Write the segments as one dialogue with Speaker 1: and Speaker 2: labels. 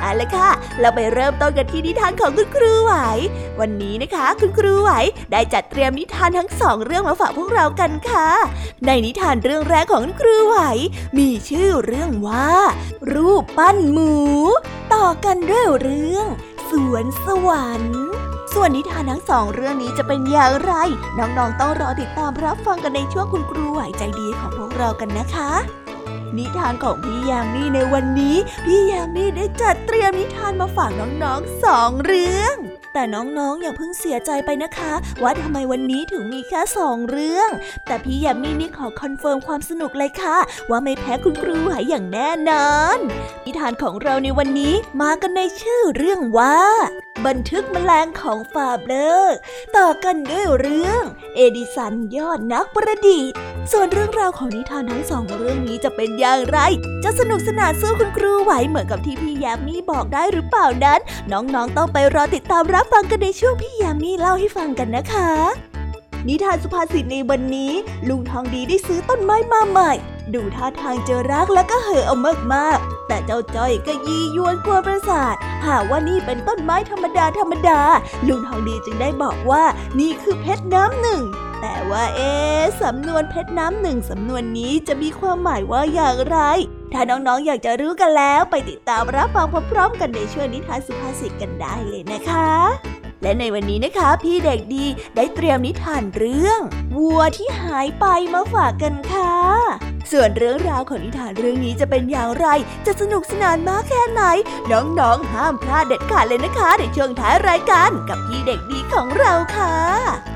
Speaker 1: เอาละค่ะ เราไปเริ่มต้นกันที่นิทานของคุณครูไหว วันนี้นะคะ คุณครูไหวได้จัดเตรียมนิทานทั้งสองเรื่องมาฝากพวกเรากันค่ะ ในนิทานเรื่องแรกของคุณครูไหว มีชื่อเรื่องว่า รูปปั้นหมู ต่อกันด้วยเรื่อง สวนสวรรค์ส่วนนิทานทั้งสองเรื่องนี้จะเป็นอย่างไร น้องๆต้องรอติดตามรับฟังกันในช่วงคุณครูไหวใจดีของพวกเรากันนะคะ นิทานของพี่ยามีในวันนี้ พี่ยามีได้จัดเตรียมนิทานมาฝากน้องๆสองเรื่อง แต่น้องๆอย่าเพิ่งเสียใจไปนะคะ ว่าทำไมวันนี้ถึงมีแค่สองเรื่อง แต่พี่ยามีนี่ขอ confirm ความสนุกเลยค่ะ ว่าไม่แพ้คุณครูหายอย่างแน่นอน นิทานของเราในวันนี้มากันในชื่อเรื่องว่า บันทึกแมลงของฟาเบอร์ต่อกันด้วยเรื่อง เอดิสันยอดนักประดิษฐ์ ส่วนเรื่องราวของนิทานทั้งสองเรื่องนี้จะเป็นอย่างไร จะสนุกสนานสู้คุณครูไหวเหมือนกับที่พี่ยามีบอกได้หรือเปล่านั้น น้องๆต้องไปรอติดตามรับฟังกันในช่วงพี่ยามีเล่าให้ฟังกันนะคะ นิทานสุภาษิตในวันนี้ ลุงทองดีได้ซื้อต้นไม้มาใหม่ ดูท่าทางเจะรักและก็เห่อเอามากๆ แต่เจ้าจ้อยก็ยียวนกลัวประสาทหาว่านี่เป็นต้นไม้ธรรมดาธรรมดา ลุงทองดีจึงได้บอกว่านี่คือเพชรน้ำหนึ่ง แต่ว่าเอ๊สำนวนเพชรน้ำหนึ่งสำนวนนี้จะมีความหมายว่าอย่างไร ถ้าน้องๆออยากจะรู้กันแล้วไปติดตามรับฟังพร้อมๆ กันในช่วงนิทานสุภาษิตกันได้เลยนะคะ และในวันนี้นะคะ พี่เด็กดีได้เตรียมนิทานเรื่องวัวที่หายไปมาฝากกันค่ะ ส่วนเรื่องราวของนิทานเรื่องนี้จะเป็นอย่างไร จะสนุกสนานมากแค่ไหน น้องๆห้ามพลาดเด็ดขาดเลยนะคะในช่วงท้ายรายการกับพี่เด็กดีของเราค่ะ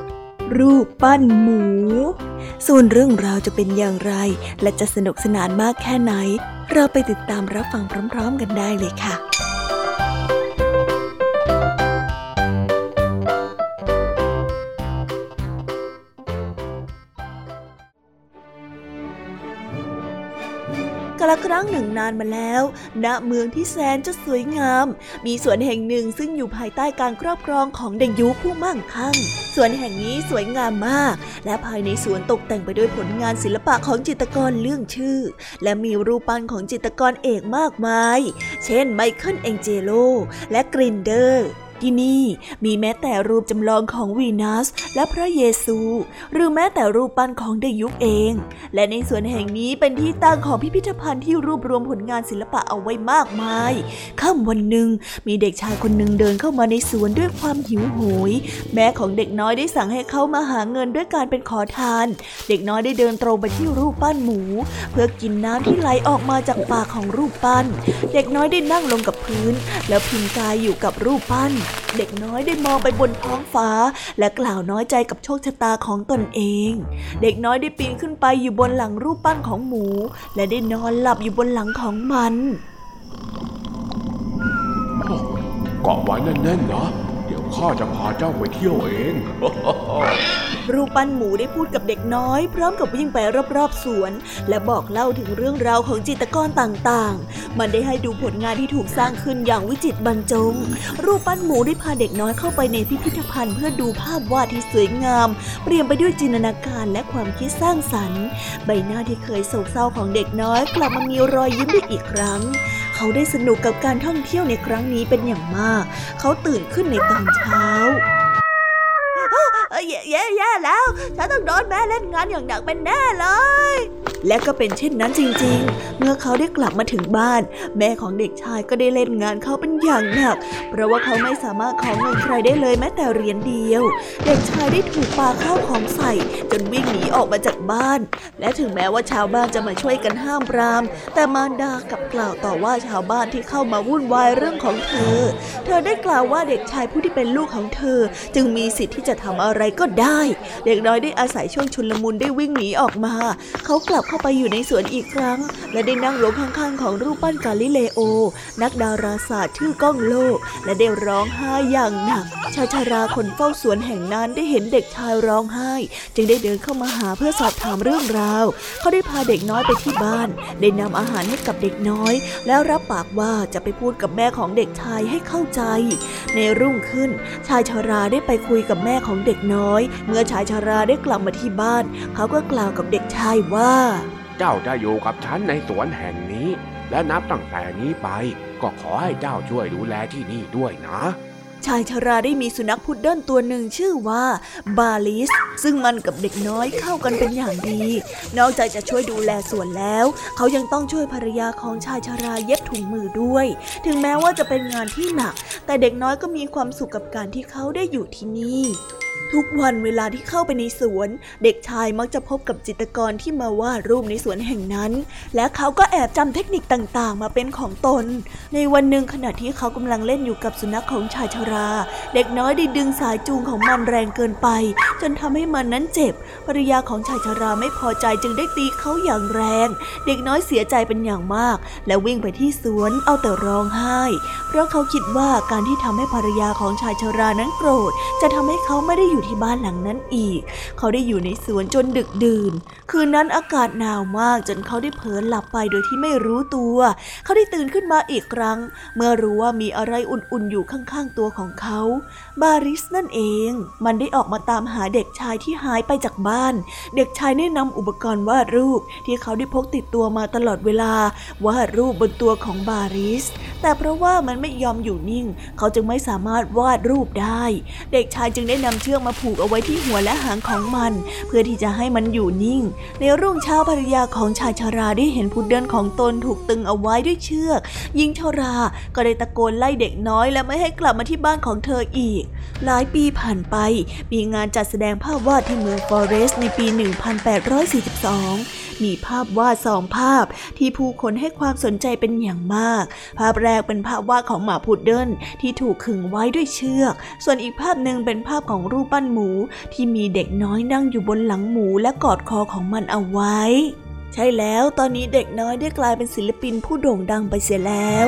Speaker 1: รูปปั้นหมู ส่วนเรื่องราวจะเป็นอย่างไร และจะสนุกสนานมากแค่ไหน เราไปติดตามรับฟังพร้อม ๆ กันได้เลยค่ะ ละครั้งหนึ่งนานมาแล้ว ณ เมืองที่แสนจะสวยงาม มีสวนแห่งหนึ่งซึ่งอยู่ภายใต้การครอบครองของเด็กยุผู้มั่งคั่ง สวนแห่งนี้สวยงามมาก และภายในสวนตกแต่งไปด้วยผลงานศิลปะของจิตรกรเลื่องชื่อ และมีรูปปั้นของจิตรกรเอกมากมาย เช่น ไมเคิลแองเจโล และกรินเดอร์ ที่นี่มีแม้แต่รูปจำลองของวีนัสและพระเยซู หรือแม้แต่รูปปั้นของเดยุคเอง และในสวนแห่งนี้เป็นที่ตั้งของพิพิธภัณฑ์ที่รวบรวมผลงานศิลปะเอาไว้มากมายค่ำวันหนึ่งมีเด็กชายคนหนึ่งเดินเข้ามาในสวนด้วยความหิวโหย แม่ของเด็กน้อยได้สั่งให้เขามาหาเงินด้วยการเป็นขอทาน เด็กน้อยได้เดินตรงไปที่รูปปั้นหมู เพื่อกินน้ำที่ไหลออกมาจากปากของรูปปั้น เด็กน้อยได้นั่งลงกับพื้น แล้วพิงกายอยู่กับรูปปั้นเด็กน้อยได้มองไปบนท้องฟ้า และกล่าวน้อยใจกับโชคชะตาของตนเอง เด็กน้อยได้ปีนขึ้นไปอยู่บนหลังรูปปั้นของหมู และได้นอนหลับอยู่บนหลังของมัน
Speaker 2: เกาะไว้แน่นๆนะ ข้าจะพาเจ้าไปเที่ยวเอง
Speaker 1: รูปปั้นหมูได้พูดกับเด็กน้อย พร้อมกับวิ่งไปรอบๆสวน และบอกเล่าถึงเรื่องราวของจิตรกรต่างๆ มันได้ให้ดูผลงานที่ถูกสร้างขึ้นอย่างวิจิตรบรรจง รูปปั้นหมูได้พาเด็กน้อยเข้าไปในพิพิธภัณฑ์เพื่อดูภาพวาดที่สวยงาม เปลี่ยนไปด้วยจินตนาการและความคิดสร้างสรรค์ ใบหน้าที่เคยโศกเศร้าของเด็กน้อย กลับมามีรอยยิ้มได้อีกครั้ง เขาได้สนุกกับการท่องเที่ยวในครั้งนี้เป็นอย่างมาก เขาตื่นขึ้นในตอนเช้า แย่แย่แล้ว ฉันต้องโดนแม่เล่นงานอย่างหนักเป็นแน่เลย และก็เป็นเช่นนั้นจริงๆ เมื่อเขาได้กลับมาถึงบ้าน แม่ของเด็กชายก็ได้เล่นงานเขาเป็นอย่างหนัก เพราะว่าเขาไม่สามารถขอเงินใครได้เลยแม้แต่เหรียญเดียว เด็กชายได้ถูกปาข้าวของใส่ จนวิ่งหนีออกมาจากบ้าน และถึงแม้ว่าชาวบ้านจะมาช่วยกันห้ามปราม แต่มารดากับกล่าวต่อว่าชาวบ้านที่เข้ามาวุ่นวายเรื่องของเธอ เธอได้กล่าวว่าเด็กชายผู้ที่เป็นลูกของเธอ จึงมีสิทธิ์ที่จะทำอะไรก็ได้ เด็กน้อยได้อาศัยช่วงชุนลมุนได้วิ่งหนีออกมา เขากลับเข้าไปอยู่ในสวนอีกครั้ง และได้นั่งลงข้างๆของรูปปั้นกาลิเลโอ นักดาราศาสตร์ชื่อก้องโลก และได้ร้องไห้อย่างหนัก ชายชาราคนเฝ้าสวนแห่งนั้นได้เห็นเด็กชายร้องไห้ จึงได้เดินเข้ามาหาเพื่อสอบถามเรื่องราว เขาได้พาเด็กน้อยไปที่บ้าน ได้นำอาหารให้กับเด็กน้อย แล้วรับปากว่าจะไปพูดกับแม่ของเด็กชายให้เข้าใจ ในรุ่งขึ้น ชายชาราได้ไปคุยกับแม่ของเด็กน้อย เมื่อชายชาราได้กลับมาที่บ้าน เขาก็กล่าวกับเด็กชายว่า
Speaker 2: เจ้าจะอยู่กับฉันในสวนแห่งนี้ และนับตั้งแต่นี้ไป ก็ขอให้เจ้าช่วยดูแลที่นี่ด้วยนะ
Speaker 1: ชายชราได้มีสุนัขพุดเดิ้ลตัวหนึ่งชื่อว่าบาลิส ซึ่งมันกับเด็กน้อยเข้ากันเป็นอย่างดี นอกจากจะช่วยดูแลสวนแล้ว เขายังต้องช่วยภรรยาของชายชราเย็บถุงมือด้วย ถึงแม้ว่าจะเป็นงานที่หนัก แต่เด็กน้อยก็มีความสุขกับการที่เขาได้อยู่ที่นี่ทุกวันเวลาที่เข้าไปในสวน เด็กชายมักจะพบกับจิตรกรที่มาวาดรูปในสวนแห่งนั้น และเขาก็แอบจำเทคนิคต่างๆ มาเป็นของตน ในวันหนึ่งขณะที่เขากำลังเล่นอยู่กับสุนัขของชายชรา เด็กน้อยได้ดึงสายจูงของมันแรงเกินไป จนทำให้มันนั้นเจ็บภรรยาของชายชราไม่พอใจจึงได้ตีเขาอย่างแรง เด็กน้อยเสียใจเป็นอย่างมาก และวิ่งไปที่สวนเอาแต่ร้องไห้ เพราะเขาคิดว่าการที่ทำให้ภรรยาของชายชรานั้นโกรธ จะทำให้เขาไม่ได้ได้อยู่ที่บ้านหลังนั้นอีก เขาได้อยู่ในสวนจนดึกดื่น คืนนั้นอากาศหนาวมากจนเขาได้เผลอหลับไปโดยที่ไม่รู้ตัว เขาได้ตื่นขึ้นมาอีกครั้ง เมื่อรู้ว่ามีอะไรอุ่นๆอยู่ข้างๆตัวของเขา บาริสนั่นเอง มันได้ออกมาตามหาเด็กชายที่หายไปจากบ้าน เด็กชายได้นำอุปกรณ์วาดรูป ที่เขาได้พกติดตัวมาตลอดเวลาวาดรูปบนตัวของบาริส แต่เพราะว่ามันไม่ยอมอยู่นิ่ง เขาจึงไม่สามารถวาดรูปได้ เด็กชายจึงได้นำเชือกมาผูกเอาไว้ที่หัวและหางของมัน เพื่อที่จะให้มันอยู่นิ่งในรุ่งเช้าภรรยาของชายชาราได้เห็นพุดเดิ้ลของตนถูกตึงเอาไว้ด้วยเชือก หญิงชาราก็ได้ตะโกนไล่เด็กน้อยและไม่ให้กลับมาที่บ้านของเธออีก หลายปีผ่านไป มีงานจัดแสดงภาพวาดที่เมืองฟอเรสต์ในปี 1842 มีภาพวาดสองภาพที่ผู้คนให้ความสนใจเป็นอย่างมาก ภาพแรกเป็นภาพวาดของหมาพุดเดิ้ลที่ถูกขึงไว้ด้วยเชือก ส่วนอีกภาพหนึ่งเป็นภาพของรูปปั้นหมู ที่มีเด็กน้อยนั่งอยู่บนหลังหมูและกอดคอของมันเอาไว้ ใช่แล้วตอนนี้เด็กน้อยได้กลายเป็นศิลปินผู้โด่งดังไปเสียแล้ว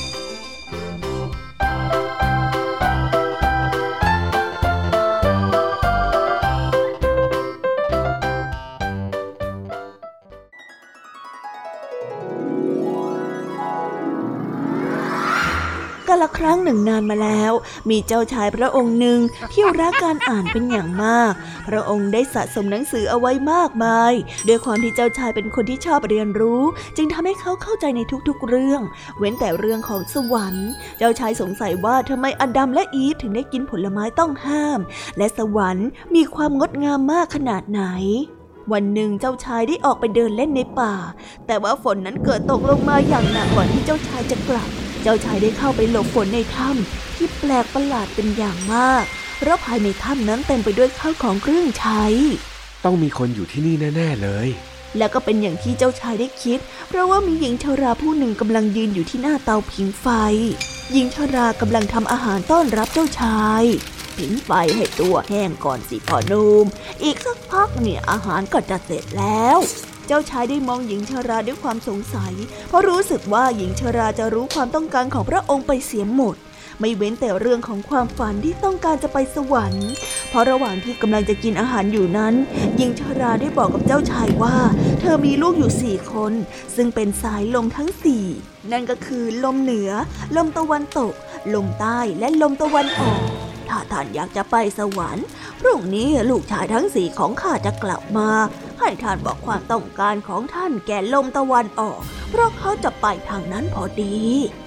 Speaker 1: ครั้งหนึ่งนานมาแล้ว มีเจ้าชายพระองค์หนึ่งที่รักการอ่านเป็นอย่างมาก พระองค์ได้สะสมหนังสือเอาไว้มากมาย ด้วยความที่เจ้าชายเป็นคนที่ชอบเรียนรู้ จึงทำให้เขาเข้าใจในทุกๆเรื่อง เว้นแต่เรื่องของสวรรค์ เจ้าชายสงสัยว่าทำไมอดัมและอีฟถึงได้กินผลไม้ต้องห้าม และสวรรค์มีความงดงามมากขนาดไหนวันหนึ่งเจ้าชายได้ออกไปเดินเล่นในป่า แต่ว่าฝนนั้นเกิดตกลงมาอย่างหนักก่อนที่เจ้าชายจะกลับ เจ้าชายได้เข้าไปหลบฝนในถ้ำที่แปลกประหลาดเป็นอย่างมาก เพราะภายในถ้ำนั้นเต็มไปด้วยข้าวของเครื่องใช้
Speaker 2: ต้องมีคนอยู่ที่นี่แน่ ๆ เลย
Speaker 1: แล้วก็เป็นอย่างที่เจ้าชายได้คิด เพราะว่ามีหญิงชราผู้หนึ่งกำลังยืนอยู่ที่หน้าเตาผิงไฟ หญิงชรากำลังทำอาหารต้อนรับเจ้าชายผิงไฟให้ตัวแห้งก่อนสิพ่อหนุ่มอีกสักพักเนี่ยอาหารก็จะเสร็จแล้ว เจ้าชายได้มองหญิงชราด้วยความสงสัย เพราะรู้สึกว่าหญิงชราจะรู้ความต้องการของพระองค์ไปเสียหมด ไม่เว้นแต่เรื่องของความฝันที่ต้องการจะไปสวรรค์ เพราะระหว่างที่กำลังจะกินอาหารอยู่นั้น หญิงชราได้บอกกับเจ้าชายว่า เธอมีลูกอยู่สี่คน ซึ่งเป็นสายลมทั้งสี่นั่นก็คือลมเหนือ ลมตะวันตก ลมใต้และลมตะวันออกถ้าท่านอยากจะไปสวรรค์ พรุ่งนี้ลูกชายทั้งสี่ของข้าจะกลับมา ให้ท่านบอกความต้องการของท่านแก่ลมตะวันออก เพราะเขาจะไปทางนั้นพอดี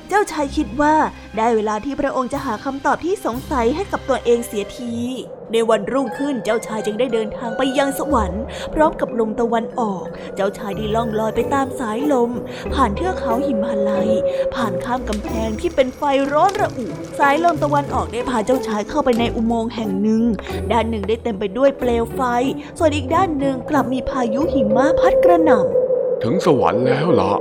Speaker 1: เจ้าชายคิดว่าได้เวลาที่พระองค์จะหาคำตอบที่สงสัยให้กับตัวเองเสียที ในวันรุ่งขึ้นเจ้าชายจึงได้เดินทางไปยังสวรรค์ พร้อมกับลมตะวันออก เจ้าชายได้ล่องลอยไปตามสายลม ผ่านเทือกเขาหิมาลัย ผ่านข้ามกำแพงที่เป็นไฟร้อนระอุ สายลมตะวันออกได้พาเจ้าชายเข้าไปในอุโมงค์แห่งหนึ่งด้านหนึ่งได้เต็มไปด้วยเปลวไฟ ส่วนอีกด้านหนึ่งกลับมีพายุหิมะพัดกระหน่ำ
Speaker 2: ถึงสวรรค์แล้วล่ะ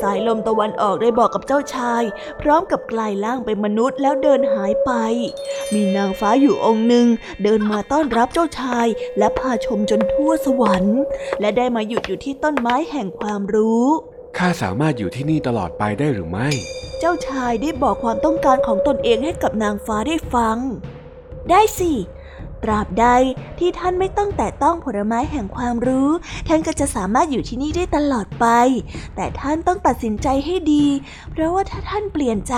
Speaker 1: สายลมตะวันออกได้บอกกับเจ้าชาย พร้อมกับกลายร่างเป็นมนุษย์แล้วเดินหายไป มีนางฟ้าอยู่องค์หนึ่งเดินมาต้อนรับเจ้าชาย และพาชมจนทั่วสวรรค์ และได้มาหยุดอยู่ที่ต้นไม้แห่งความรู้
Speaker 2: ข้าสามารถอยู่ที่นี่ตลอดไปได้หรือไม่
Speaker 1: เจ้าชายได้บอกความต้องการของตนเองให้กับนางฟ้าได้ฟัง ได้สิ ตราบใดที่ท่านไม่ต้องแตะต้องผลไม้แห่งความรู้ ท่านก็จะสามารถอยู่ที่นี่ได้ตลอดไป แต่ท่านต้องตัดสินใจให้ดี เพราะว่าถ้าท่านเปลี่ยนใจ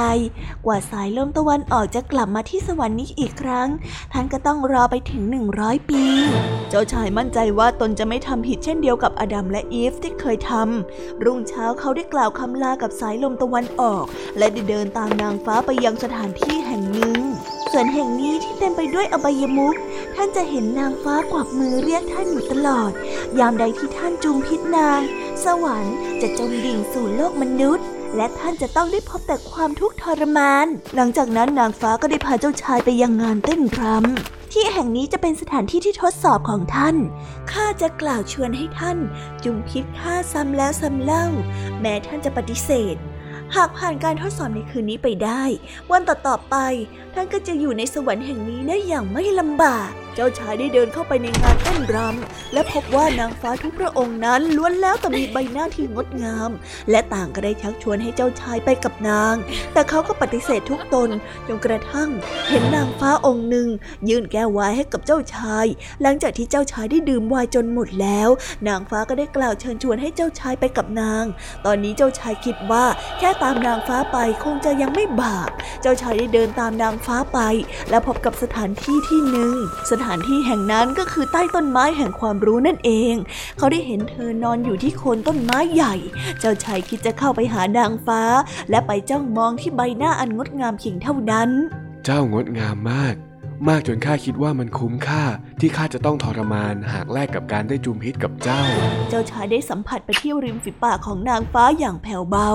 Speaker 1: กว่าสายลมตะวันออกจะกลับมาที่สวรรค์นี้อีกครั้ง ท่านก็ต้องรอไปถึง 100 ปี เจ้าชายมั่นใจว่าตนจะไม่ทำผิดเช่นเดียวกับอดัมและอีฟที่เคยทำรุ่งเช้าเขาได้กล่าวคำลากับสายลมตะวันออก และได้เดินตามนางฟ้าไปยังสถานที่แห่งหนึ่งส่วนแห่งนี้ที่เต็มไปด้วยอบายมุขท่านจะเห็นนางฟ้ากวักมือเรียกท่านอยู่ตลอด ยามใดที่ท่านจูงพิษนาง สวรรค์จะจมดิ่งสู่โลกมนุษย์ และท่านจะต้องได้พบแต่ความทุกข์ทรมาน หลังจากนั้นนางฟ้าก็ได้พาเจ้าชายไปยังงานเต้นรำที่แห่งนี้จะเป็นสถานที่ที่ทดสอบของท่าน ข้าจะกล่าวชวนให้ท่าน จุงพิษข้าซ้ำแล้วซ้ำเล่า แม้ท่านจะปฏิเสธหากผ่านการทดสอบในคืนนี้ไปได้ วันต่อๆไป ท่านก็จะอยู่ในสวรรค์แห่งนี้ได้อย่างไม่ลำบาก เจ้าชายได้เดินเข้าไปในงานเต้นรำและพบว่านางฟ้าทุกพระองค์นั้นล้วนแล้วแต่มีใบหน้าที่งดงาม และต่างก็ได้ชักชวนให้เจ้าชายไปกับนาง แต่เขาก็ปฏิเสธทุกตนจนกระทั่ง เห็นนางฟ้าองค์หนึ่ง ยื่นแก้วไวน์ให้กับเจ้าชาย หลังจากที่เจ้าชายได้ดื่มไวน์จนหมดแล้ว นางฟ้าก็ได้กล่าวเชิญชวนให้เจ้าชายไปกับนาง ตอนนี้เจ้าชายคิดว่าแค่ตามนางฟ้าไปคงจะยังไม่บาปเจ้าชายได้เดินตามนางฟ้าไป และพบกับสถานที่ที่หนึ่ง สถานที่แห่งนั้นก็คือใต้ต้นไม้แห่งความรู้นั่นเอง เขาได้เห็นเธอนอนอยู่ที่โคนต้นไม้ใหญ่ เจ้าชายคิดจะเข้าไปหานางฟ้า และไปจ้องมองที่ใบหน้าอันงดงามเพียงเท่านั้น
Speaker 2: เจ้างดงามมาก มากจนข้าคิดว่ามันคุ้มค่าที่ข้าจะต้องทรมานหากแลกกับการได้จุมพิษกับเจ้า
Speaker 1: เจ้าชายได้สัมผัสไปที่ริมฝีปากของนางฟ้าอย่างแผ่วเบา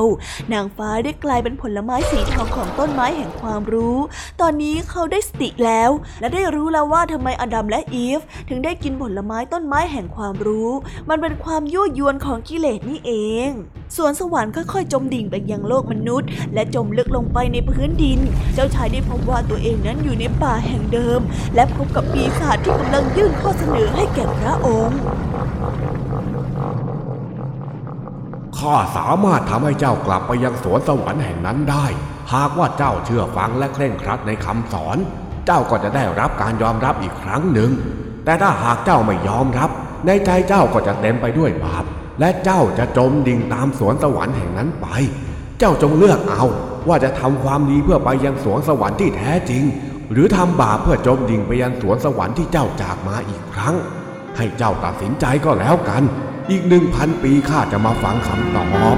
Speaker 1: นางฟ้าได้กลายเป็นผลไม้สีทองของต้นไม้แห่งความรู้ ตอนนี้เขาได้สติแล้ว และได้รู้แล้วว่าทำไมอดัมและอีฟ ถึงได้กินผลไม้ต้นไม้แห่งความรู้ มันเป็นความยั่วยวนของกิเลสนี่เองสวนสวรรค์ค่อยๆจมดิ่งไปยังโลกมนุษย์ และจมลึกลงไปในพื้นดิน เจ้าชายได้พบว่าตัวเองนั้นอยู่ในป่าแห่งเดิม และพบกับปีศาจที่กำลังยื่นข้อเสนอให้แก่พระองค์
Speaker 2: ข้าสามารถทำให้เจ้ากลับไปยังสวนสวรรค์แห่งนั้นได้ หากว่าเจ้าเชื่อฟังและเคร่งครัดในคำสอน เจ้าก็จะได้รับการยอมรับอีกครั้งหนึ่ง แต่ถ้าหากเจ้าไม่ยอมรับ ในใจเจ้าก็จะเต็มไปด้วยบาป และเจ้าจะจมดิ่งตามสวนสวรรค์แห่งนั้นไป เจ้าจงเลือกเอาว่าจะทำความดีเพื่อไปยังสวนสวรรค์ที่แท้จริง หรือทำบาปเพื่อจมดิ่งไปยังสวนสวรรค์ที่เจ้าจากมาอีกครั้ง ให้เจ้าตัดสินใจก็แล้วกัน อีกหนึ่งพันปีข้าจะมาฟังคำตอบ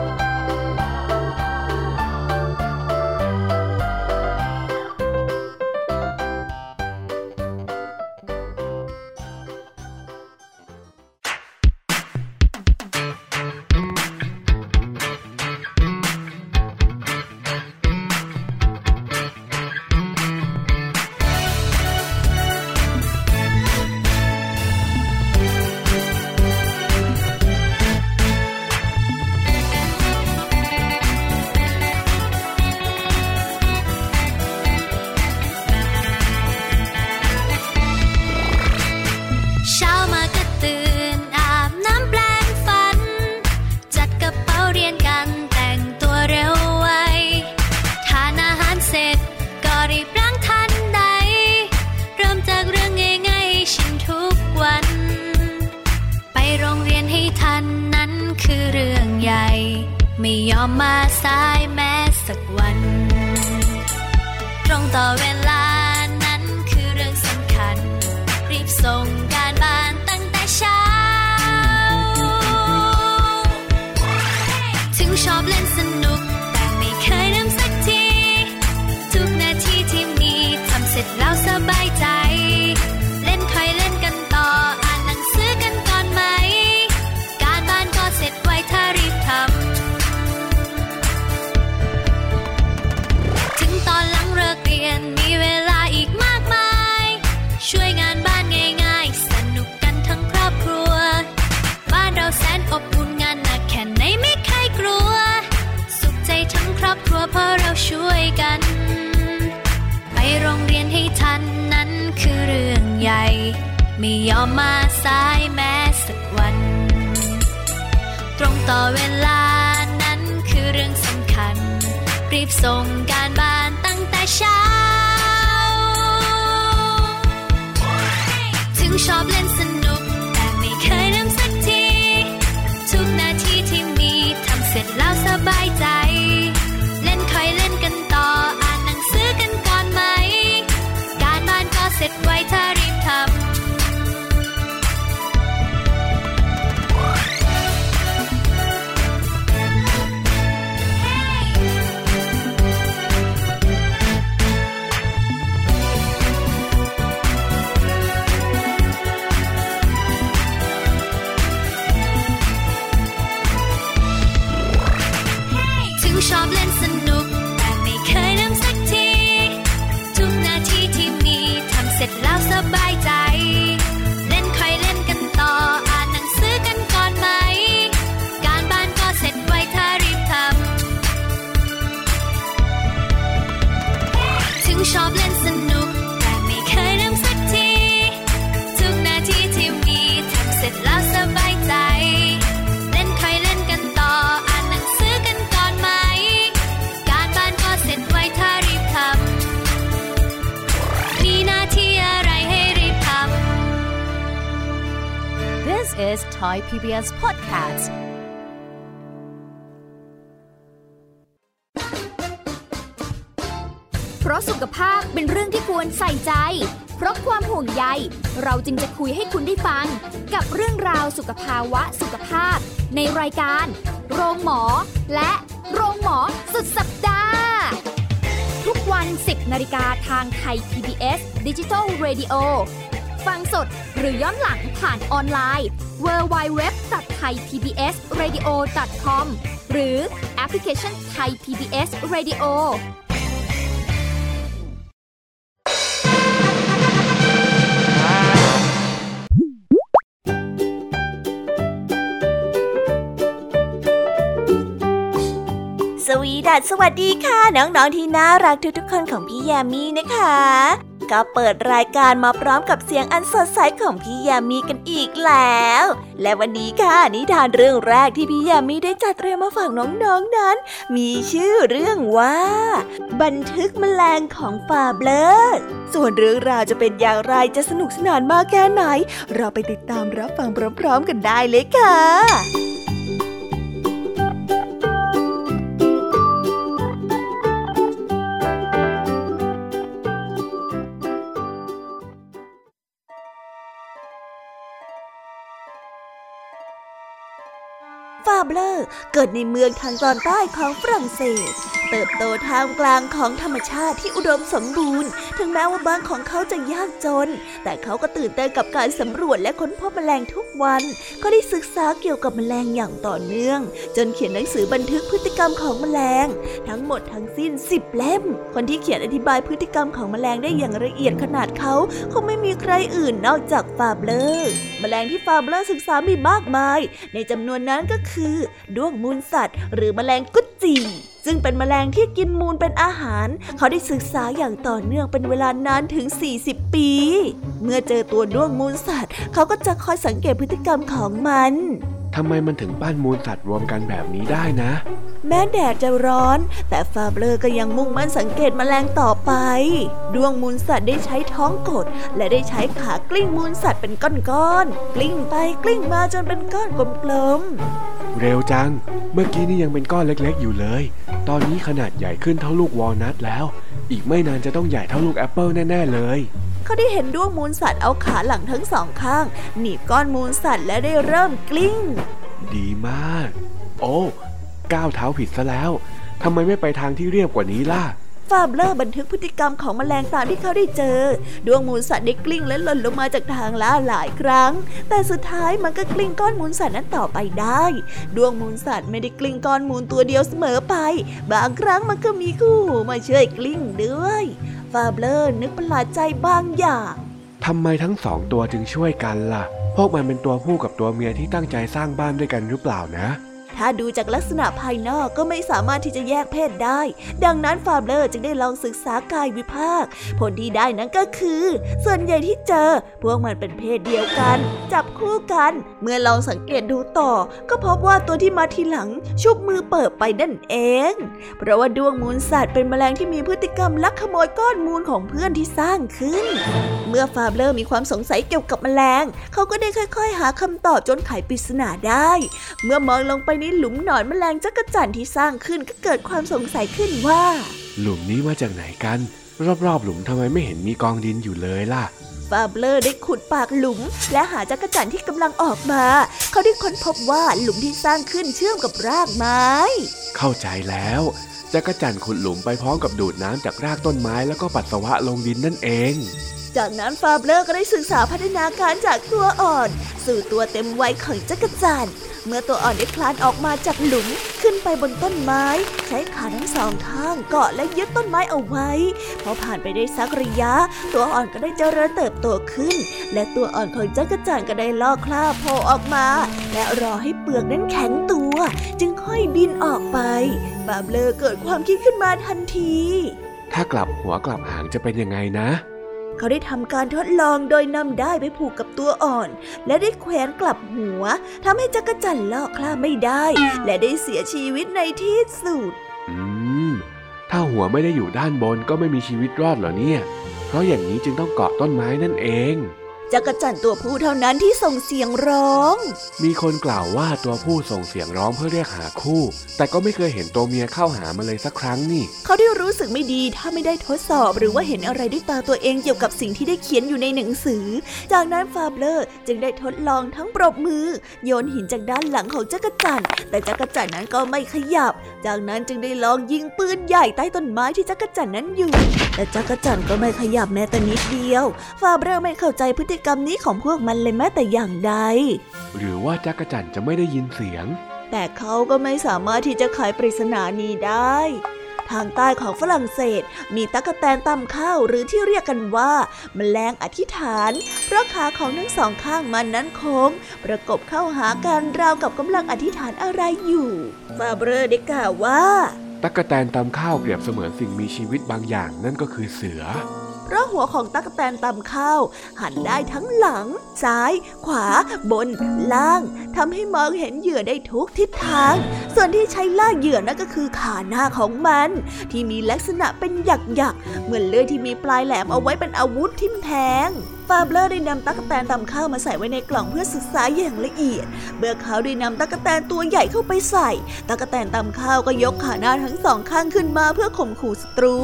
Speaker 3: ตร อมมาสายแม้สักวัน ตรงต่อเวลานั้นคือเรื่องสำคัญ รีบส่งการบ้านตั้งแต่เช้า ถึงชอบเล่น
Speaker 4: PBS Podcast.
Speaker 5: เพราะสุขภาพเป็นเรื่องที่ควรใส่ใจ เพราะความห่วงใย เราจึงจะคุยให้คุณได้ฟัง กับเรื่องราวสุขภาวะสุขภาพ ในรายการ โรงหมอ และโรงหมอสุดสัปดาห์ ทุกวัน 10นาฬิกาทางไทย PBS Digital Radio ฟังสดหรือย้อนหลังผ่านออนไลน์ www.thaipbsradio.com หรือแอปพลิเคชัน Thai PBS Radio
Speaker 1: สวีดัสสวัสดีค่ะ น้อง ๆ ที่น่ารักทุกๆคนของพี่แยามีนะคะ ก็เปิดรายการมาพร้อมกับเสียงอันสดใสของพี่ยามีกันอีกแล้ว และวันนี้ค่ะนิทานเรื่องแรกที่พี่ยามีได้จัดเตรียมมาฝากน้องๆนนั้น มีชื่อเรื่องว่า บันทึกแมลงของฟาเบลอส่วนเรื่องราวจะเป็นอย่างไรจะสนุกสนานมากแค่ไหน เราไปติดตามรับฟังพร้อมๆกันได้เลยค่ะ เบลอร์เกิดในเมืองทางตอนใต้ของฝรั่งเศส เติบโตท่ามกลางของธรรมชาติที่อุดมสมบูรณ์ ถึงแม้ว่าบ้านของเขาจะยากจน แต่เขาก็ตื่นเต้นกับการสำรวจและค้นพบแมลงทุกวัน ก็ได้ศึกษาเกี่ยวกับแมลงอย่างต่อเนื่อง จนเขียนหนังสือบันทึกพฤติกรรมของแมลง ทั้งหมดทั้งสิ้น 10 เล่ม คนที่เขียนอธิบายพฤติกรรมของแมลงได้อย่างละเอียดขนาดเขาคงไม่มีใครอื่นนอกจากฟาเบลอร์แมลงที่ฟาเบลอร์ศึกษามีมากมาย ในจำนวนนั้นก็คือด้วงมูลสัตว์ หรือแมลงกุดจี่ซึ่งเป็นแมลงที่กินมูลเป็นอาหาร เขาได้ศึกษาอย่างต่อเนื่องเป็นเวลานานถึง 40 ปี เมื่อเจอตัวด้วงมูลสัตว์ เขาก็จะคอยสังเกตพฤติกรรมของมัน
Speaker 2: ทำไมมันถึงปั้นมูลสัตว์รวมกันแบบนี้ได้นะ
Speaker 1: แม้แดดจะร้อน แต่ฟาเบลอร์ก็ยังมุ่งมั่นสังเกตแมลงต่อไป ด้วงมูลสัตว์ได้ใช้ท้องกด และได้ใช้ขากลิ้งมูลสัตว์เป็นก้อนๆกลิ้งไปกลิ้งมาจนเป็นก้อนกลม
Speaker 2: เร็วจัง เมื่อกี้นี่ยังเป็นก้อนเล็กๆอยู่เลย ตอนนี้ขนาดใหญ่ขึ้นเท่าลูกวอลนัทแล้วอีกไม่นานจะต้องใหญ่เท่าลูกแอปเปิลแน่ ๆ เลย
Speaker 1: ๆเขาได้เห็นด้วงมูลสัตว์เอาขาหลังทั้งสองข้าง หนีบก้อนมูลสัตว์และได้เริ่มกลิ้ง
Speaker 2: ดีมาก โอ้ก้าวเท้าผิดซะแล้วทำไมไม่ไปทางที่เรียบกว่านี้ล่ะ
Speaker 1: ฟาเบลอร์บันทึกพฤติกรรมของแมลงตามที่เขาได้เจอ ด้วงมูลสัตว์ได้กลิ้งและหล่นลงมาจากทางลาดหลายครั้ง แต่สุดท้ายมันก็กลิ้งก้อนมูลสัตว์นั้นต่อไปได้ ด้วงมูลสัตว์ไม่ได้กลิ้งก้อนมูลตัวเดียวเสมอไป บางครั้งมันก็มีคู่หูมาช่วยกลิ้งด้วยฟาเบลอร์นึกประหลาดใจบางอย่าง
Speaker 2: ทำไมทั้งสองตัวจึงช่วยกันล่ะ พวกมันเป็นตัวผู้กับตัวเมียที่ตั้งใจสร้างบ้านด้วยกันหรือเปล่านะ
Speaker 1: ถ้าดูจากลักษณะภายนอกก็ไม่สามารถที่จะแยกเพศได้ ดังนั้นฟาเบลอร์จึงได้ลองศึกษากายวิภาค ผลที่ได้นั้นก็คือ ส่วนใหญ่ที่เจอ พวกมันเป็นเพศเดียวกัน จับคู่กัน เมื่อลองสังเกตดูต่อ ก็พบว่าตัวที่มาทีหลังชุบมือเปิบไปนั่นเอง เพราะว่าด้วงมูลสัตว์เป็นแมลงที่มีพฤติกรรมลักขโมยก้อนมูลของเพื่อนที่สร้างขึ้น เมื่อฟาเบลอร์มีความสงสัยเกี่ยวกับแมลง เขาก็ได้ค่อย ๆ หาคำตอบจนไขปริศนาได้ เมื่อมองลงไปในหลุมหนอนแมลงจักรจั่นที่สร้างขึ้นก็เกิดความสงสัยขึ้นว่า
Speaker 2: หลุมนี้มาจากไหนกัน รอบๆ หลุมทำไมไม่เห็นมีกองดินอยู่เลยล่ะ
Speaker 1: ฟาเบลอร์ได้ขุดปากหลุม และหาจักรจั่นที่กำลังออกมา เขาได้ค้นพบว่าหลุมที่สร้างขึ้นเชื่อมกับรากไม้
Speaker 2: เข้าใจแล้วจักรจั่นขุดหลุมไปพร้อมกับดูดน้ำจากรากต้นไม้แล้วก็ปัสสาวะลงดินนั่นเอง
Speaker 1: จากนั้นฟาเบลอร์ก็ได้ศึกษาพัฒนาการจากตัวอ่อน สู่ตัวเต็มวัยของจักรจั่นเมื่อตัวอ่อนได้คลานออกมาจากหลุมขึ้นไปบนต้นไม้ ใช้ขาทั้งสองข้างเกาะและยึดต้นไม้เอาไว้ พอผ่านไปได้สักระยะ ตัวอ่อนก็ได้เจริญเติบโตขึ้น และตัวอ่อนของจักรจั่นก็ได้ลอกคราบโผล่ออกมา และรอให้เปลือกนั้นแข็งตัว จึงค่อยบินออกไปฟาเบลอร์เกิดความคิดขึ้นมาทันที
Speaker 6: ถ้ากลับหัวกลับหางจะเป็นยังไงนะ
Speaker 1: เขาได้ทำการทดลองโดยนำได้ไปผูกกับตัวอ่อน และได้แขวนกลับหัวทำให้จักรจั่นลอกคล้าไม่ได้ และได้เสียชีวิตในที่สุด
Speaker 6: อืม ถ้าหัวไม่ได้อยู่ด้านบนก็ไม่มีชีวิตรอดเหรอเนี่ย เพราะอย่างนี้จึงต้องเกาะต้นไม้นั่นเอง
Speaker 1: จักรจั่นตัวผู้เท่านั้นที่ส่งเสียงร้อง
Speaker 6: มีคนกล่าวว่าตัวผู้ส่งเสียงร้องเพื่อเรียกหาคู่ แต่ก็ไม่เคยเห็นตัวเมียเข้าหามาเลยสักครั้งนี่
Speaker 1: เขาได้รู้สึกไม่ดีถ้าไม่ได้ทดสอบหรือว่าเห็นอะไรด้วยตาตัวเองเกี่ยวกับสิ่งที่ได้เขียนอยู่ในหนังสือ จากนั้นฟาเบลอร์จึงได้ทดลองทั้งปรบมือ โยนหินจากด้านหลังของจักรจั่นแต่จักรจั่นนั้นก็ไม่ขยับ จากนั้นจึงได้ลองยิงปืนใหญ่ใต้ต้นไม้ที่จักรจั่นนั้นอยู่ แต่จักรจั่นก็ไม่ขยับแม้แต่นิดเดียว ฟาเบลอร์ไม่เข้าใจพฤติกรรมนี้ของพวกมันเลยแม้แต่อย่างใด
Speaker 6: หรือว่าจักรจั่นจะไม่ได้ยินเสียง
Speaker 1: แต่เขาก็ไม่สามารถที่จะไขปริศนานี้ได้ ทางใต้ของฝรั่งเศส มีตั๊กแตนตำข้าวหรือที่เรียกกันว่าแมลงอธิษฐาน เพราะขาของทั้งสองข้างมันนั้นโค้ง ประกบเข้าหากันราวกับกำลังอธิษฐานอะไรอยู่ฟาเบรอได้กล่าวว่า
Speaker 6: ตั๊กแตนตำข้าวเปรียบเสมือนสิ่งมีชีวิตบางอย่างนั่นก็คือเสือ
Speaker 1: เพราะหัวของตั๊กแตนตำข้าว หันได้ทั้งหลัง ซ้าย ขวา บน ล่างทำให้มองเห็นเหยื่อได้ทุกทิศทาง ส่วนที่ใช้ล่าเหยื่อนั่นก็คือขาหน้าของมัน ที่มีลักษณะเป็นหยักๆเหมือนเลื่อยที่มีปลายแหลมเอาไว้เป็นอาวุธทิ่มแทง ฟาเบลอร์ได้นำตั๊กแตนตำข้าวมาใส่ไว้ในกล่องเพื่อศึกษาอย่างละเอียด เมื่อเขาได้นำตั๊กแตนตัวใหญ่เข้าไปใส่ ตั๊กแตนตำข้าวก็ยกขาหน้าทั้งสองข้างขึ้นมาเพื่อข่มขู่ศัตรู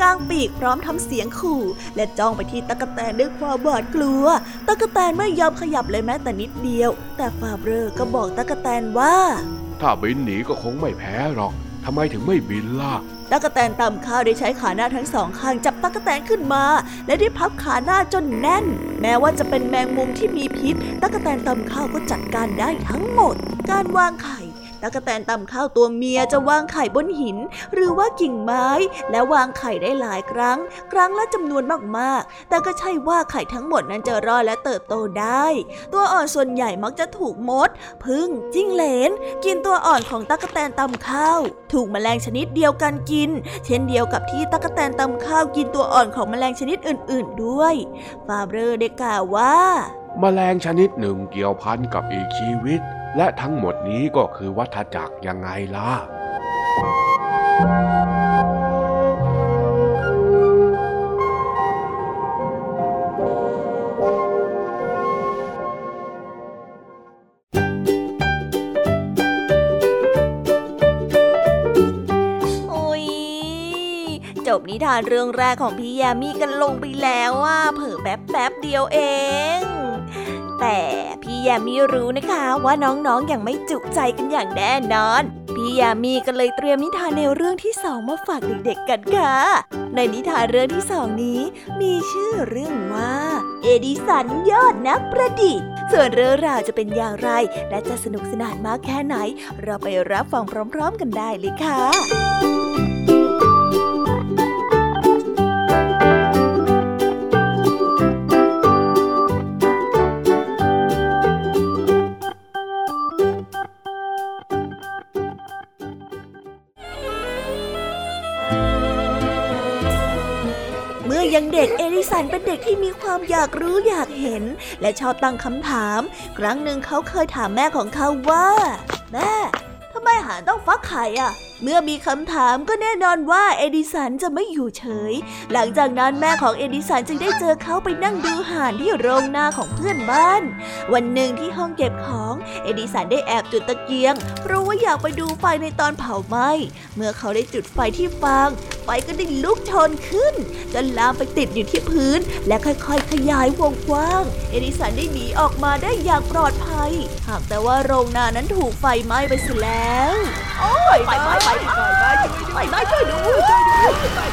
Speaker 1: กางปีกพร้อมทำเสียงขู่ และจ้องไปที่ตั๊กแตนด้วยความหวาดกลัว ตั๊กแตนไม่ยอมขยับเลยแม้แต่นิดเดียว แต่ฟาเบลอร์ก็บอกตั๊กแตนว่า
Speaker 6: ถ้าบินหนีก็คงไม่แพ้หรอกทำไมถึงไม่บินล่ะ
Speaker 1: ตั๊กแตนตำข้าวได้ใช้ขาหน้าทั้งสองข้างจับตั๊กแตนขึ้นมา และได้พับขาหน้าจนแน่น แม้ว่าจะเป็นแมงมุมที่มีพิษ ตั๊กแตนตำข้าวก็จัดการได้ทั้งหมด การวางไข่ ตั๊กแตนตำข้าวตัวเมียจะวางไข่บนหิน หรือว่ากิ่งไม้ และวางไข่ได้หลายครั้ง ครั้งละจำนวนมากๆ แต่ก็ใช่ว่าไข่ทั้งหมดนั้นจะรอดและเติบโตได้ ตัวอ่อนส่วนใหญ่มักจะถูกมด พึ่งจิ้งเหลน กินตัวอ่อนของตั๊กแตนตำข้าว ถูกแมลงชนิดเดียวกันกิน เช่นเดียวกับที่ตั๊กแตนตำข้าวกินตัวอ่อนของแมลงชนิดอื่น ๆ ด้วยฟาเบรอได้กล่าวว่า
Speaker 6: แมลงชนิดหนึ่งเกี่ยวพันกับอีกชีวิต และทั้งหมดนี้ก็คือวัฏจักรยังไงล่ะ
Speaker 1: โอ้ยจบนิทานเรื่องแรกของพี่ยามีกันลงไปแล้วว่าเผลอแป๊บแป๊บเดียวเอง แต่พี่ยามีรู้นะคะว่าน้องๆออย่างไม่จุใจกันอย่างแน่นอน พี่ยามีก็เลยเตรียมนิทานในวเรื่องที่สองมาฝากเด็กๆกันค่ะ ในนิทานเรื่องที่สองนี้ มีชื่อเรื่องว่า เอดิสันยอดนักประดิษฐ์ ส่วนเรื่องราวจะเป็นอย่างไร และจะสนุกสนานมากแค่ไหน เราไปรับฟังพร้อม ๆ กันได้เลยค่ะ ยังเด็กเอลิสันเป็นเด็กที่มีความอยากรู้อยากเห็น และชอบตั้งคำถาม ครั้งหนึ่งเขาเคยถามแม่ของเขาว่า แม่ทำไมหาต้องฟักไข่อะ เมื่อมีคำถามก็แน่นอนว่าเอดิสันจะไม่อยู่เฉย หลังจากนั้นแม่ของเอดิสันจึงได้เจอเขาไปนั่งดูห่านที่โรงนาของเพื่อนบ้าน วันหนึ่งที่ห้องเก็บของเอดิสันได้แอบจุดตะเกียง เพราะว่าอยากไปดูไฟในตอนเผาไหม้เมื่อเขาได้จุดไฟที่ฟางไฟก็ได้ลุกโชนขึ้นจนลามไปติดอยู่ที่พื้น และค่อยๆ ขยายวงกว้าง เอดิสันได้หนีออกมาได้อย่างปลอดภัย หากแต่ว่าโรงนานั้นถูกไฟไหม้ไปเสียแล้ว โอ้ยไฟไหม้ไฟไหม้ไฟไหม้ช่วยด้วยช่วยด้วย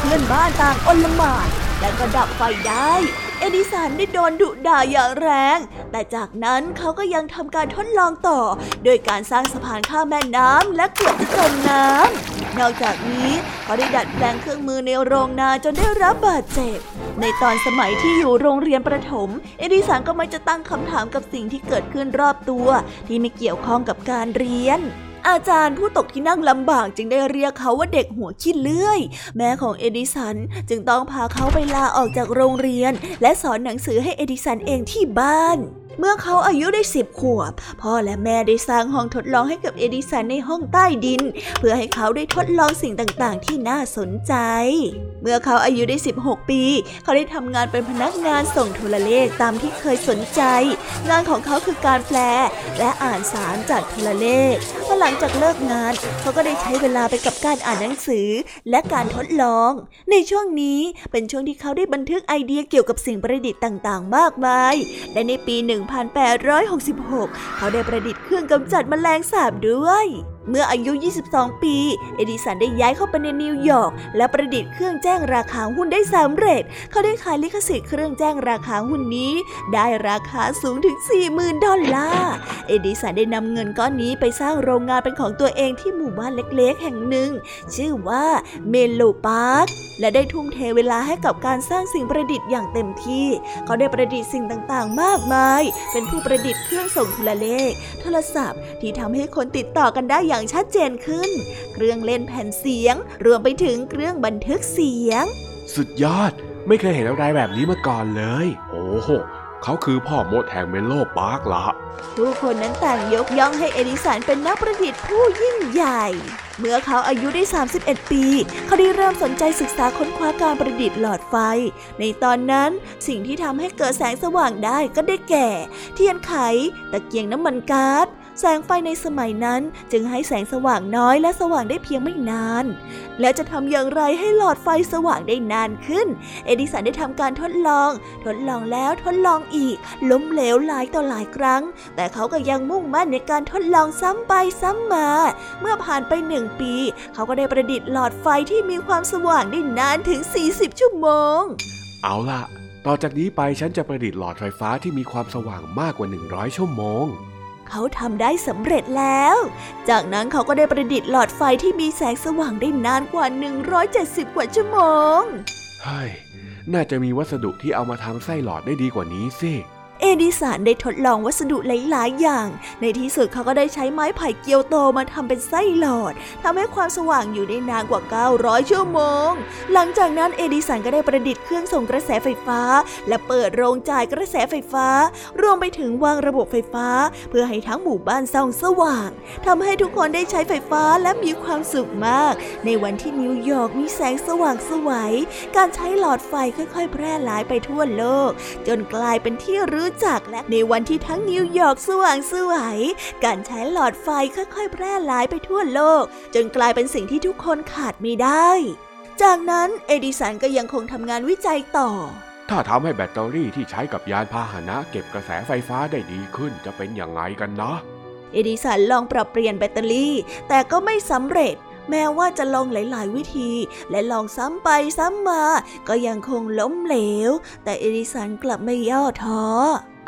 Speaker 1: เพื่อนบ้านต่างอนละหมาดและก็ดับไฟได้ เอดิสันได้โดนดุด่าอย่างแรง แต่จากนั้นเขาก็ยังทำการทดลองต่อ โดยการสร้างสะพานข้ามแม่น้ำและเกือบจะจมน้ำนอกจากนี้เขาได้ดัดแปลงเครื่องมือในโรงนาจนได้รับบาดเจ็บ ในตอนสมัยที่อยู่โรงเรียนประถม เอดิสันก็มักจะตั้งคำถามกับสิ่งที่เกิดขึ้นรอบตัว ที่ไม่เกี่ยวข้องกับการเรียน อาจารย์ผู้ตกที่นั่งลำบากจึงได้เรียกเขาว่าเด็กหัวขี้เลื่อย แม่ของเอดิสันจึงต้องพาเขาไปลาออกจากโรงเรียน และสอนหนังสือให้เอดิสันเองที่บ้าน เมื่อเขาอายุได้สิบขวบ พ่อและแม่ได้สร้างห้องทดลองให้กับเอดิสันในห้องใต้ดิน เพื่อให้เขาได้ทดลองสิ่งต่างๆ ที่น่าสนใจ เมื่อเขาอายุได้ 16 ปี เขาได้ทำงานเป็นพนักงานส่งโทรเลขตามที่เคยสนใจ งานของเขาคือการแปล และอ่านสารจากโทรเลขพอหลังจากเลิกงาน เขาก็ได้ใช้เวลาไปกับการอ่านหนังสือและการทดลอง ในช่วงนี้เป็นช่วงที่เขาได้บันทึกไอเดียเกี่ยวกับสิ่งประดิษฐ์ต่าง ๆ มากมายและในปี1 1866 เขาได้ประดิษฐ์เครื่องกำจัดแมลงสาบด้วย เมื่ออายุ 22 ปี เอดิสันได้ย้ายเข้าไปในนิวยอร์กและประดิษฐ์เครื่องแจ้งราคาหุ้นได้สำเร็จ เขาได้ขายลิขสิทธิ์เครื่องแจ้งราคาหุ้นนี้ ได้ราคาสูงถึง 40,000 ดอลลาร์ เอดิสันได้นำเงินก้อนนี้ไปสร้างโรงงานเป็นของตัวเองที่หมู่บ้านเล็กๆ แห่งหนึ่ง ชื่อว่าเมนโลพาร์คและได้ทุ่มเทเวลาให้กับการสร้างสิ่งประดิษฐ์อย่างเต็มที่ เขาได้ประดิษฐ์สิ่งต่างๆ มากมาย เป็นผู้ประดิษฐ์เครื่องส่งโทรเลข โทรศัพท์ที่ทำให้คนติดต่อกันได้อย่างชัดเจนขึ้น เครื่องเล่นแผ่นเสียง รวมไปถึงเครื่องบันทึกเสียง
Speaker 6: สุดยอด ไม่เคยเห็นอะไรแบบนี้มาก่อนเลย โอ้โหเขาคือพ่อมดแห่งเมนโลพาร์คละ
Speaker 1: ผู้คนนั้นต่างยกย่องให้เอดิสันเป็นนักประดิษฐ์ผู้ยิ่งใหญ่ เมื่อเขาอายุได้ 31 ปี เขาได้เริ่มสนใจศึกษาค้นคว้าการประดิษฐ์หลอดไฟ ในตอนนั้นสิ่งที่ทำให้เกิดแสงสว่างได้ก็ได้แก่ เทียนไข ตะเกียงน้ำมันก๊าซ แสงไฟในสมัยนั้นจึงให้แสงสว่างน้อยและสว่างได้เพียงไม่นาน แล้วจะทำอย่างไรให้หลอดไฟสว่างได้นานขึ้น เอดิสันได้ทำการทดลอง ทดลองแล้วทดลองอีก ล้มเหลวหลายต่อหลายครั้ง แต่เขาก็ยังมุ่งมั่นในการทดลองซ้ำไปซ้ำมา เมื่อผ่านไปหนึ่งปี เขาก็ได้ประดิษฐ์หลอดไฟที่มีความสว่างได้นานถึง 40 ชั่วโมง
Speaker 6: เอาล่ะ ต่อจากนี้ไปฉันจะประดิษฐ์หลอดไฟฟ้าที่มีความสว่างมากกว่า 100 ชั่วโมง
Speaker 1: เขาทำได้สำเร็จแล้ว จากนั้นเขาก็ได้ประดิษฐ์หลอดไฟที่มีแสงสว่างได้นานกว่า 170 กว่าชั่วโมง
Speaker 6: เฮ้ย น่าจะมีวัสดุที่เอามาทำไส้หลอดได้ดีกว่านี้สิ
Speaker 1: เอดิสันได้ทดลองวัสดุหลาย ๆ อย่าง ในที่สุดเขาก็ได้ใช้ไม้ไผ่เกียวโตมาทำเป็นไส้หลอดทำให้ความสว่างอยู่ได้นานกว่า 900 ชั่วโมง หลังจากนั้นเอดิสันก็ได้ประดิษฐ์เครื่องส่งกระแสไฟฟ้า และเปิดโรงจ่ายกระแสไฟฟ้า รวมไปถึงวางระบบไฟฟ้า เพื่อให้ทั้งหมู่บ้านส่องสว่างทำให้ทุกคนได้ใช้ไฟฟ้าและมีความสุขมาก ในวันที่นิวยอร์กมีแสงสว่างไสวการใช้หลอดไฟค่อย ๆ แพร่หลายไปทั่วโลก จนกลายเป็นที่รู้จักและในวันที่ทั้งนิวยอร์กสว่างไสวการใช้หลอดไฟค่อยๆ แพร่หลายไปทั่วโลก จนกลายเป็นสิ่งที่ทุกคนขาดไม่ได้ จากนั้นเอดิสันก็ยังคงทำงานวิจัยต่อ
Speaker 6: ถ้าทำให้แบตเตอรี่ที่ใช้กับยานพาหนะเก็บกระแสไฟฟ้าได้ดีขึ้นจะเป็นอย่างไงกันนะ
Speaker 1: เอดิสันลองปรับเปลี่ยนแบตเตอรี่ แต่ก็ไม่สำเร็จ แม้ว่าจะลองหลาย ๆ วิธี และลองซ้ำไปซ้ำมา ก็ยังคงล้มเหลว แต่เอดิสันกลับไม่ย่อท้อ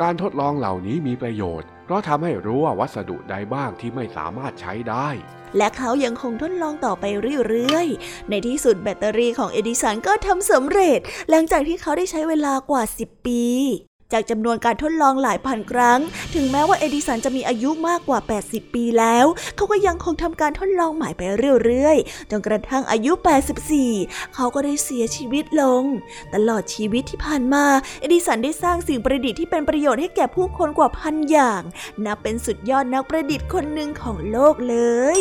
Speaker 6: การทดลองเหล่านี้มีประโยชน์ เพราะทำให้รู้ว่าวัสดุใดบ้างที่ไม่สามารถใช้ได้
Speaker 1: และเขายังคงทดลองต่อไปเรื่อยๆ ในที่สุดแบตเตอรี่ของเอดิสันก็ทำสำเร็จ หลังจากที่เขาได้ใช้เวลากว่า 10 ปี จากจำนวนการทดลองหลายพันครั้ง ถึงแม้ว่าเอดิสันจะมีอายุมากกว่า 80 ปีแล้ว เขาก็ยังคงทำการทดลองใหม่ไปเรื่อยๆ จนกระทั่งอายุ 84 เขาก็ได้เสียชีวิตลง ตลอดชีวิตที่ผ่านมา เอดิสันได้สร้างสิ่งประดิษฐ์ที่เป็นประโยชน์ให้แก่ผู้คนกว่าพันอย่าง นับเป็นสุดยอดนักประดิษฐ์คนหนึ่งของโลกเลย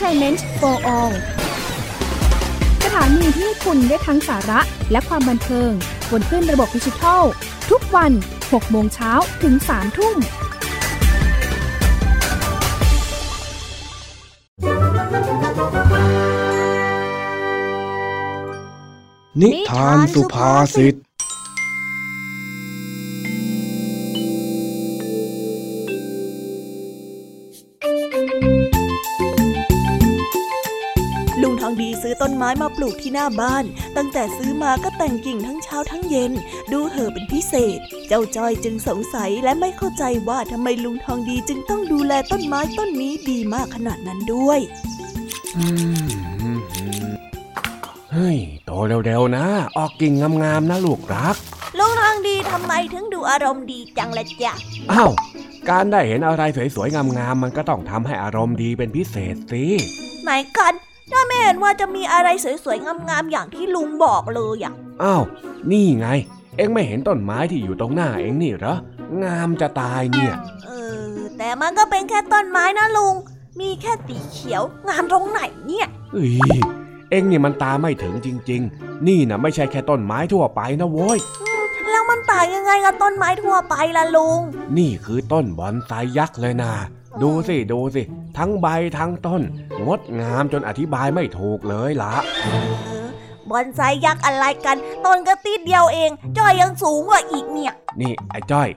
Speaker 7: t a i n
Speaker 8: m e n t for All สถานีที่คุณได้ทั้งสาระและความบันเทิง บนขึ้นระบบดิจิทัล ทุกวัน 6 โมงเช้าถึง 3 ทุ่ม
Speaker 2: นิทานสุภาษิต
Speaker 9: ม้มาปลูกที่หน้าบ้าน ตั้งแต่ซื้อมาก็แต่งกิ่งทั้งเช้าทั้งเย็น ดูเห่อะเป็นพิเศษ เจ้าจ้อยจึงสงสัยและไม่เข้าใจว่าทำไมลุงทองดีจึงต้องดูแลต้นไม้ต้นนี้ดีมากขนาดนั้นด้วย
Speaker 2: อืมเฮ้ยโตเร็วๆนะ ออกกิ่งงามๆนะลูกรัก
Speaker 1: ลุงทองดีทำไมถึงดูอารมณ์ดีจังละจ๊ะ
Speaker 2: อ้าวการได้เห็นอะไรสวยๆงามๆมันก็ต้องทำให้อารมณ์ดีเป็นพิเศษสิ
Speaker 1: ไหนกัน ถ้าไม่เห็นว่าจะมีอะไรสวยๆงามๆอย่างที่ลุงบอกเลยอะ
Speaker 2: อ้าว นี่ไง เอ็งไม่เห็นต้นไม้ที่อยู่ตรงหน้าเอ็งนี่เหรอ งามจะตายเนี่ย
Speaker 1: เออ แต่มันก็เป็นแค่ต้นไม้นะลุง มีแค่สีเขียว งามตรงไหนเนี่ย
Speaker 2: เอ้ยเอ็งนี่มันตาไม่ถึงจริง ๆ นี่นะไม่ใช่แค่ต้นไม้ทั่วไปนะโว้ย
Speaker 1: แล้วมันต่างยังไงกับต้นไม้ทั่วไปล่ะลุง
Speaker 2: นี่คือต้นบอนไซยักษ์เลยนะ ดูสิ ดูสิ ทั้งใบทั้งต้น งดงามจนอธิบายไม่ถูกเลยละ
Speaker 1: เออบอนไซยักษ์อะไรกัน ต้นก็ติดเดียวเอง จ้อยยังสูงกว่าอีกเนี่ย
Speaker 2: นี่ไอ้จ้อย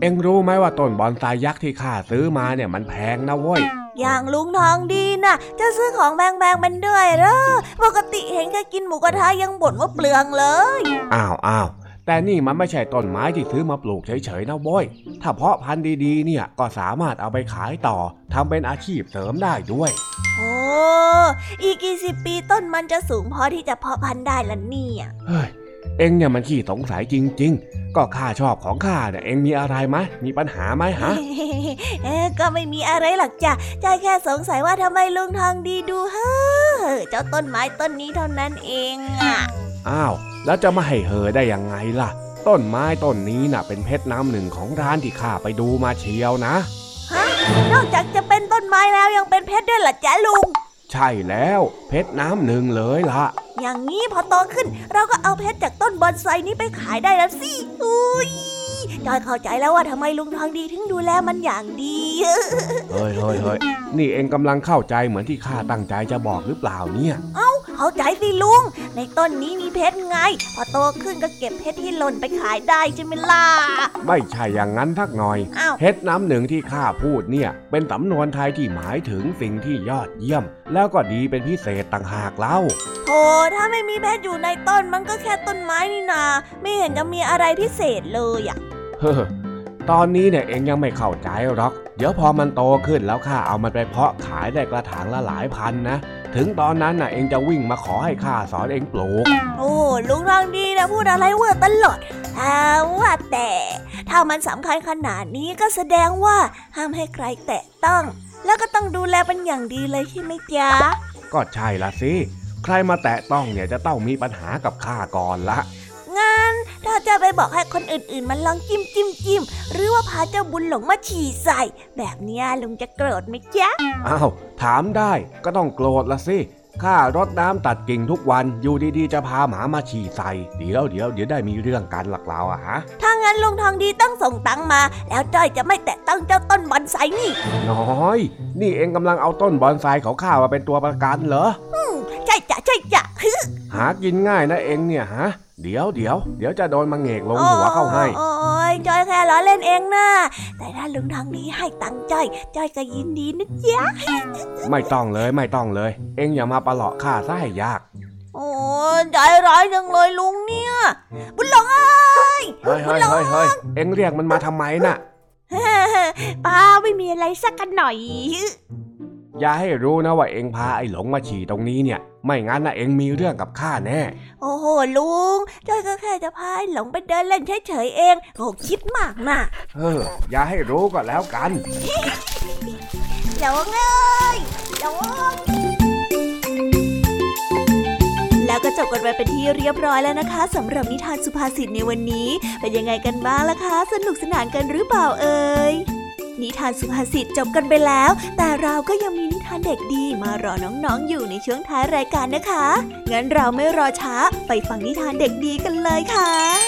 Speaker 2: เอ็งรู้ไหมว่าต้นบอนไซยักษ์ที่ข้าซื้อมาเนี่ยมันแพงนะเว้ย
Speaker 1: อย่างลุงทองดีน่ะ จะซื้อของแพงๆเป็นด้วยเหรอปกติเห็นแค่กินหมูกระทะยังบ่นว่าเปลืองเลย
Speaker 2: อ้าวอ้าว แต่นี่มันไม่ใช่ต้นไม้ที่ซื้อมาปลูกเฉยๆนะโว้ยถ้าเพาะพันธุ์ดีๆ เนี่ยก็สามารถเอาไปขายต่อทำเป็นอาชีพเสริมได้ด้วย
Speaker 1: โอ้ อีกกี่สิบปีต้นมันจะสูงพอที่จะเพาะพันธุ์ได้ละเนี่ย
Speaker 2: เฮ้ย เอ็งเนี่ยมันขี้สงสัยจริง ๆ ก็ข้าชอบของข้าเนี่ยเอ็งมีอะไรไหมมีปัญหาไหมฮะ
Speaker 1: เอ๊ะก็ไม่มีอะไรหรอกจ้ะใจแค่สงสัยว่าทำไมลุงทองดีดูเฮ้อเจ้าต้นไม้ต้นนี้เท่านั้นเองอะ
Speaker 2: อ้าว แล้วจะมาให้เหอได้ยังไงล่ะ ต้นไม้ต้นนี้น่ะ เป็นเพชรน้ำหนึ่งของร้านที่ข้าไปดูมาเชียวนะ
Speaker 1: ฮะนอกจากจะเป็นต้นไม้แล้วยังเป็นเพชรด้วยเหรอจ๊ะลุง
Speaker 2: ใช่แล้ว เพชรน้ำหนึ่งเลยล่ะ
Speaker 1: อย่างนี้พอโตขึ้น เราก็เอาเพชรจากต้นบอนไซนี้ไปขายได้แล้วสิอุ้ย จอยเข้าใจแล้วว่าทำไมลุงทองดีถึงดูแลมันอย่างดี
Speaker 2: เฮ้ยเฮ้ยเฮ้ยนี่เอ็งกำลังเข้าใจเหมือนที่ข้าตั้งใจจะบอกหรือเปล่าเนี่ย
Speaker 1: เข้าใจสิลุง ในต้นนี้มีเพชรไง พอโตขึ้นก็เก็บเพชรที่หล่นไปขายได้ใช่ไหมล่ะ
Speaker 2: ไม่ใช่อย่างนั้นทักหน่อย
Speaker 1: อ้าว
Speaker 2: เพชรน้ำหนึ่งที่ข้าพูดเนี่ย เป็นสำนวนไทยที่หมายถึงสิ่งที่ยอดเยี่ยม แล้วก็ดีเป็นพิเศษต่างหากเล่า
Speaker 1: โธ่ถ้าไม่มีเพชรอยู่ในต้นมันก็แค่ต้นไม้นี่นา ไม่เห็นจะมีอะไรพิเศษเลยอะ
Speaker 2: เฮ้อตอนนี้เนี่ยเองยังไม่เข้าใจหรอก เดี๋ยวพอมันโตขึ้นแล้วข้าเอามันไปเพาะขายได้กระถางละหลายพันนะ ถึงตอนนั้นน่ะเองจะวิ่งมาขอให้ข้าสอนเองปลูก
Speaker 1: โอ้ลุงทองดีนะพูดอะไรเวอร์ตลอดถ้าว่าแต่ ถ้ามันสำคัญขนาดนี้ก็แสดงว่าห้ามให้ใครแตะต้อง แล้วก็ต้องดูแลเป็นอย่างดีเลยใช่ไหมจ๊ะ
Speaker 2: ก็ใช่ละสิ ใครมาแตะต้องเนี่ยจะต้องมีปัญหากับข้าก่อนละ
Speaker 1: งั้นถ้าจะไปบอกให้คนอื่นๆ มันลองจิ้มจิ้มจิ้มหรือว่าพาเจ้าบุญหลงมาฉี่ใส่ แบบเนี้ยลุงจะโกรธไหมจ๊ะ
Speaker 2: อ้าวถามได้ก็ต้องโกรธละสิข้ารดน้ำตัดกิ่งทุกวันอยู่ดีๆ จะพาหมามาฉี่ใส่เดี๋ยวเดี๋ยวเดี๋ยวได้มีเรื่องกันหลักเราอะฮะ
Speaker 1: ถ้างั้นลุงทองดีต้องส่งตังค์มา แล้วจ้อยจะไม่แตะต้องเจ้าต้นบอนไซนี่
Speaker 2: น้อย นี่เองกำลังเอาต้นบอนไซของข้ามาเป็นตัวประกันเหรอ
Speaker 1: ใช่จ้ะใช่จ้ะ
Speaker 2: หากินง่ายนะเองเนี่ยฮะ เดี๋ยวเดี๋ยวเดี๋ยวจะโดนมาเหงกลงหัวเข้าให้
Speaker 1: โอ้ยจอยแค่ล้อเล่นเองนะแต่ถ้าลุงทองดีให้ตังค์จ้อยจ้อยก็ยินดีนะจ๊ะ
Speaker 2: ไม่ต้องเลยไม่ต้องเลย เองอย่ามาประหลอกข้าซะให้ยาก
Speaker 1: โอ้ยใจร้ายจังเลยลุงเนี่ย บุญหลงเอ้ย
Speaker 2: เฮ้ยเฮ้ยเฮ้ยเฮ้ยเองเรียกมันมาทำไมน่ะ
Speaker 1: ป้าไม่มีอะไรสักกันหน่อย
Speaker 2: อย่าให้รู้นะว่าเองพาไอ้หลงมาฉี่ตรงนี้เนี่ย ไม่งั้นนะเองมีเรื่องกับข้าแน่
Speaker 1: โอ้โหลุงจ้อยก็แค่จะพาไอ้หลงไปเดินเล่นเฉยๆเองโอ้คิดมากนะ
Speaker 2: เออ อย่าให้รู้ก็แล้วกัน
Speaker 1: หลงเอ้ยหลง
Speaker 9: แล้วก็จบกันไปเป็นที่เรียบร้อยแล้วนะคะสำหรับนิทานสุภาษิตในวันนี้ เป็นยังไงกันบ้างล่ะคะ สนุกสนานกันหรือเปล่าเอ่ย
Speaker 10: นิทานสุภาษิตจบกันไปแล้ว แต่เราก็ยังมีนิทานเด็กดีมารอน้องๆอยู่ในช่วงท้ายรายการนะคะ งั้นเราไม่รอช้าไปฟังนิทานเด็กดีกันเลยค่ะ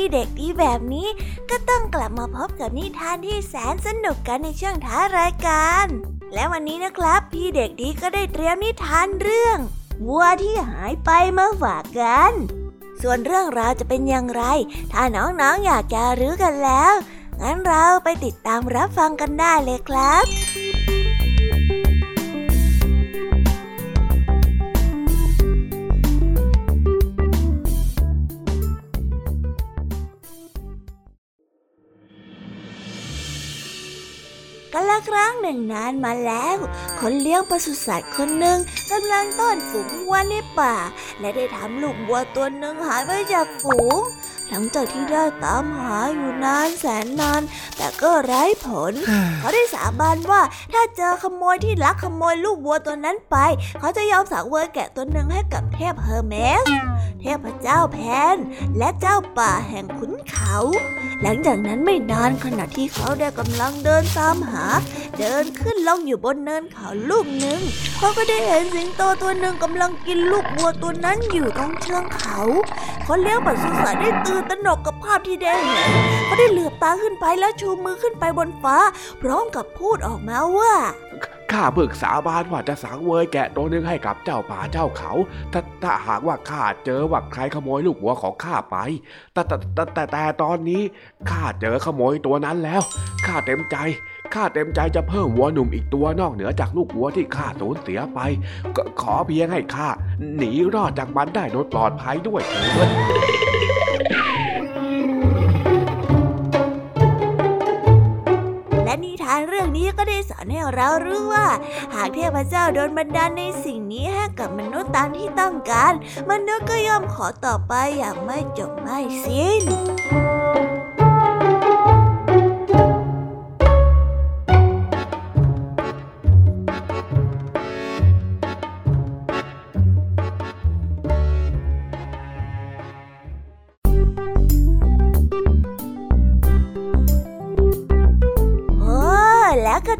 Speaker 1: พี่เด็กดีแบบนี้ ก็ต้องกลับมาพบกับนิทานที่แสนสนุกกันในช่วงท้ารายการ และวันนี้นะครับ พี่เด็กดีก็ได้เตรียมนิทานเรื่องวัวที่หายไปมาฝากกัน ส่วนเรื่องราวจะเป็นอย่างไร ถ้าน้องๆออยากจะรู้กันแล้ว งั้นเราไปติดตามรับฟังกันได้เลยครับ ครั้งหนึ่งนานมาแล้ว คนเลี้ยงปศุสัตว์คนหนึ่งกำลังต้อนฝูงวัวในป่า และได้ทำลูกวัวตัวหนึ่งหายไปจากฝูง หลังจากที่ได้ตามหาอยู่นานแสนนาน แต่ก็ไร้ผล เขาได้สาบานว่าถ้าเจอขโมยที่ลักขโมยลูกวัวตัวนั้นไป เขาจะยอมสังเวยแกะตัวหนึ่งให้กับเทพเฮอร์เมส เทพเจ้าแพนและเจ้าป่าแห่งขุนเขา หลังจากนั้นไม่นานขณะที่เขาได้กำลังเดินตามหา เดินขึ้นลงอยู่บนเนินเขาลูกหนึ่งเขาก็ได้เห็นสิงโตตัวหนึ่งกำลังกินลูกวัวตัวนั้นอยู่ตรงเชิงเขาเขาเลี้ยวปัสสาวะได้ตื่นตระหนกกับภาพที่ได้เห็นเขาได้เหลือบตาขึ้นไปแล้วชูมือขึ้นไปบนฟ้า พร้อมกับพูดออกมาว่า
Speaker 2: ข้าเบิกสาบานว่าจะสังเวยแกะตัวหนึงให้กับเจ้าป่าเจ้าเขา ถ้าถ้าหากว่าข้าเจอว่าใครขโมยลูกวัวของข้าไปแต่แต่แต่แต่แต่ตอนนี้ข้าเจอขโมยตัวนั้นแล้ว ข้าเต็มใจ ข้าเต็มใจจะเพิ่มวัวหนุ่มอีกตัวนอกเหนือจากลูกวัวที่ข้าสูญเสียไปก็ขอเพียงให้ข้าหนีรอดจากมันได้โดยปลอดภัยด้วยเถิดา
Speaker 1: นเรื่องนี้ก็ได้สอนให้เรารู้ว่า หากเทพเจ้าโดนบันดาลในสิ่งนี้ให้กับมนุษย์ตามที่ต้องการ มนุษย์ก็ย่อมขอต่อไปอย่างไม่จบไม่สิ้น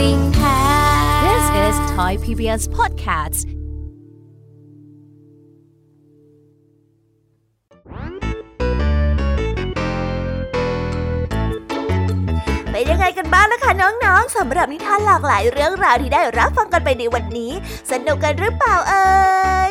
Speaker 11: ด้วย
Speaker 12: ใจจริง
Speaker 13: แท้
Speaker 3: This is Thai PBS Podcast.
Speaker 1: เป็นยังไงกันบ้างล่ะคะน้องๆสำหรับนิทานหลากหลายเรื่องราวที่ได้รับฟังกันไปในวันนี้ สนุกกันหรือเปล่าเอ่ย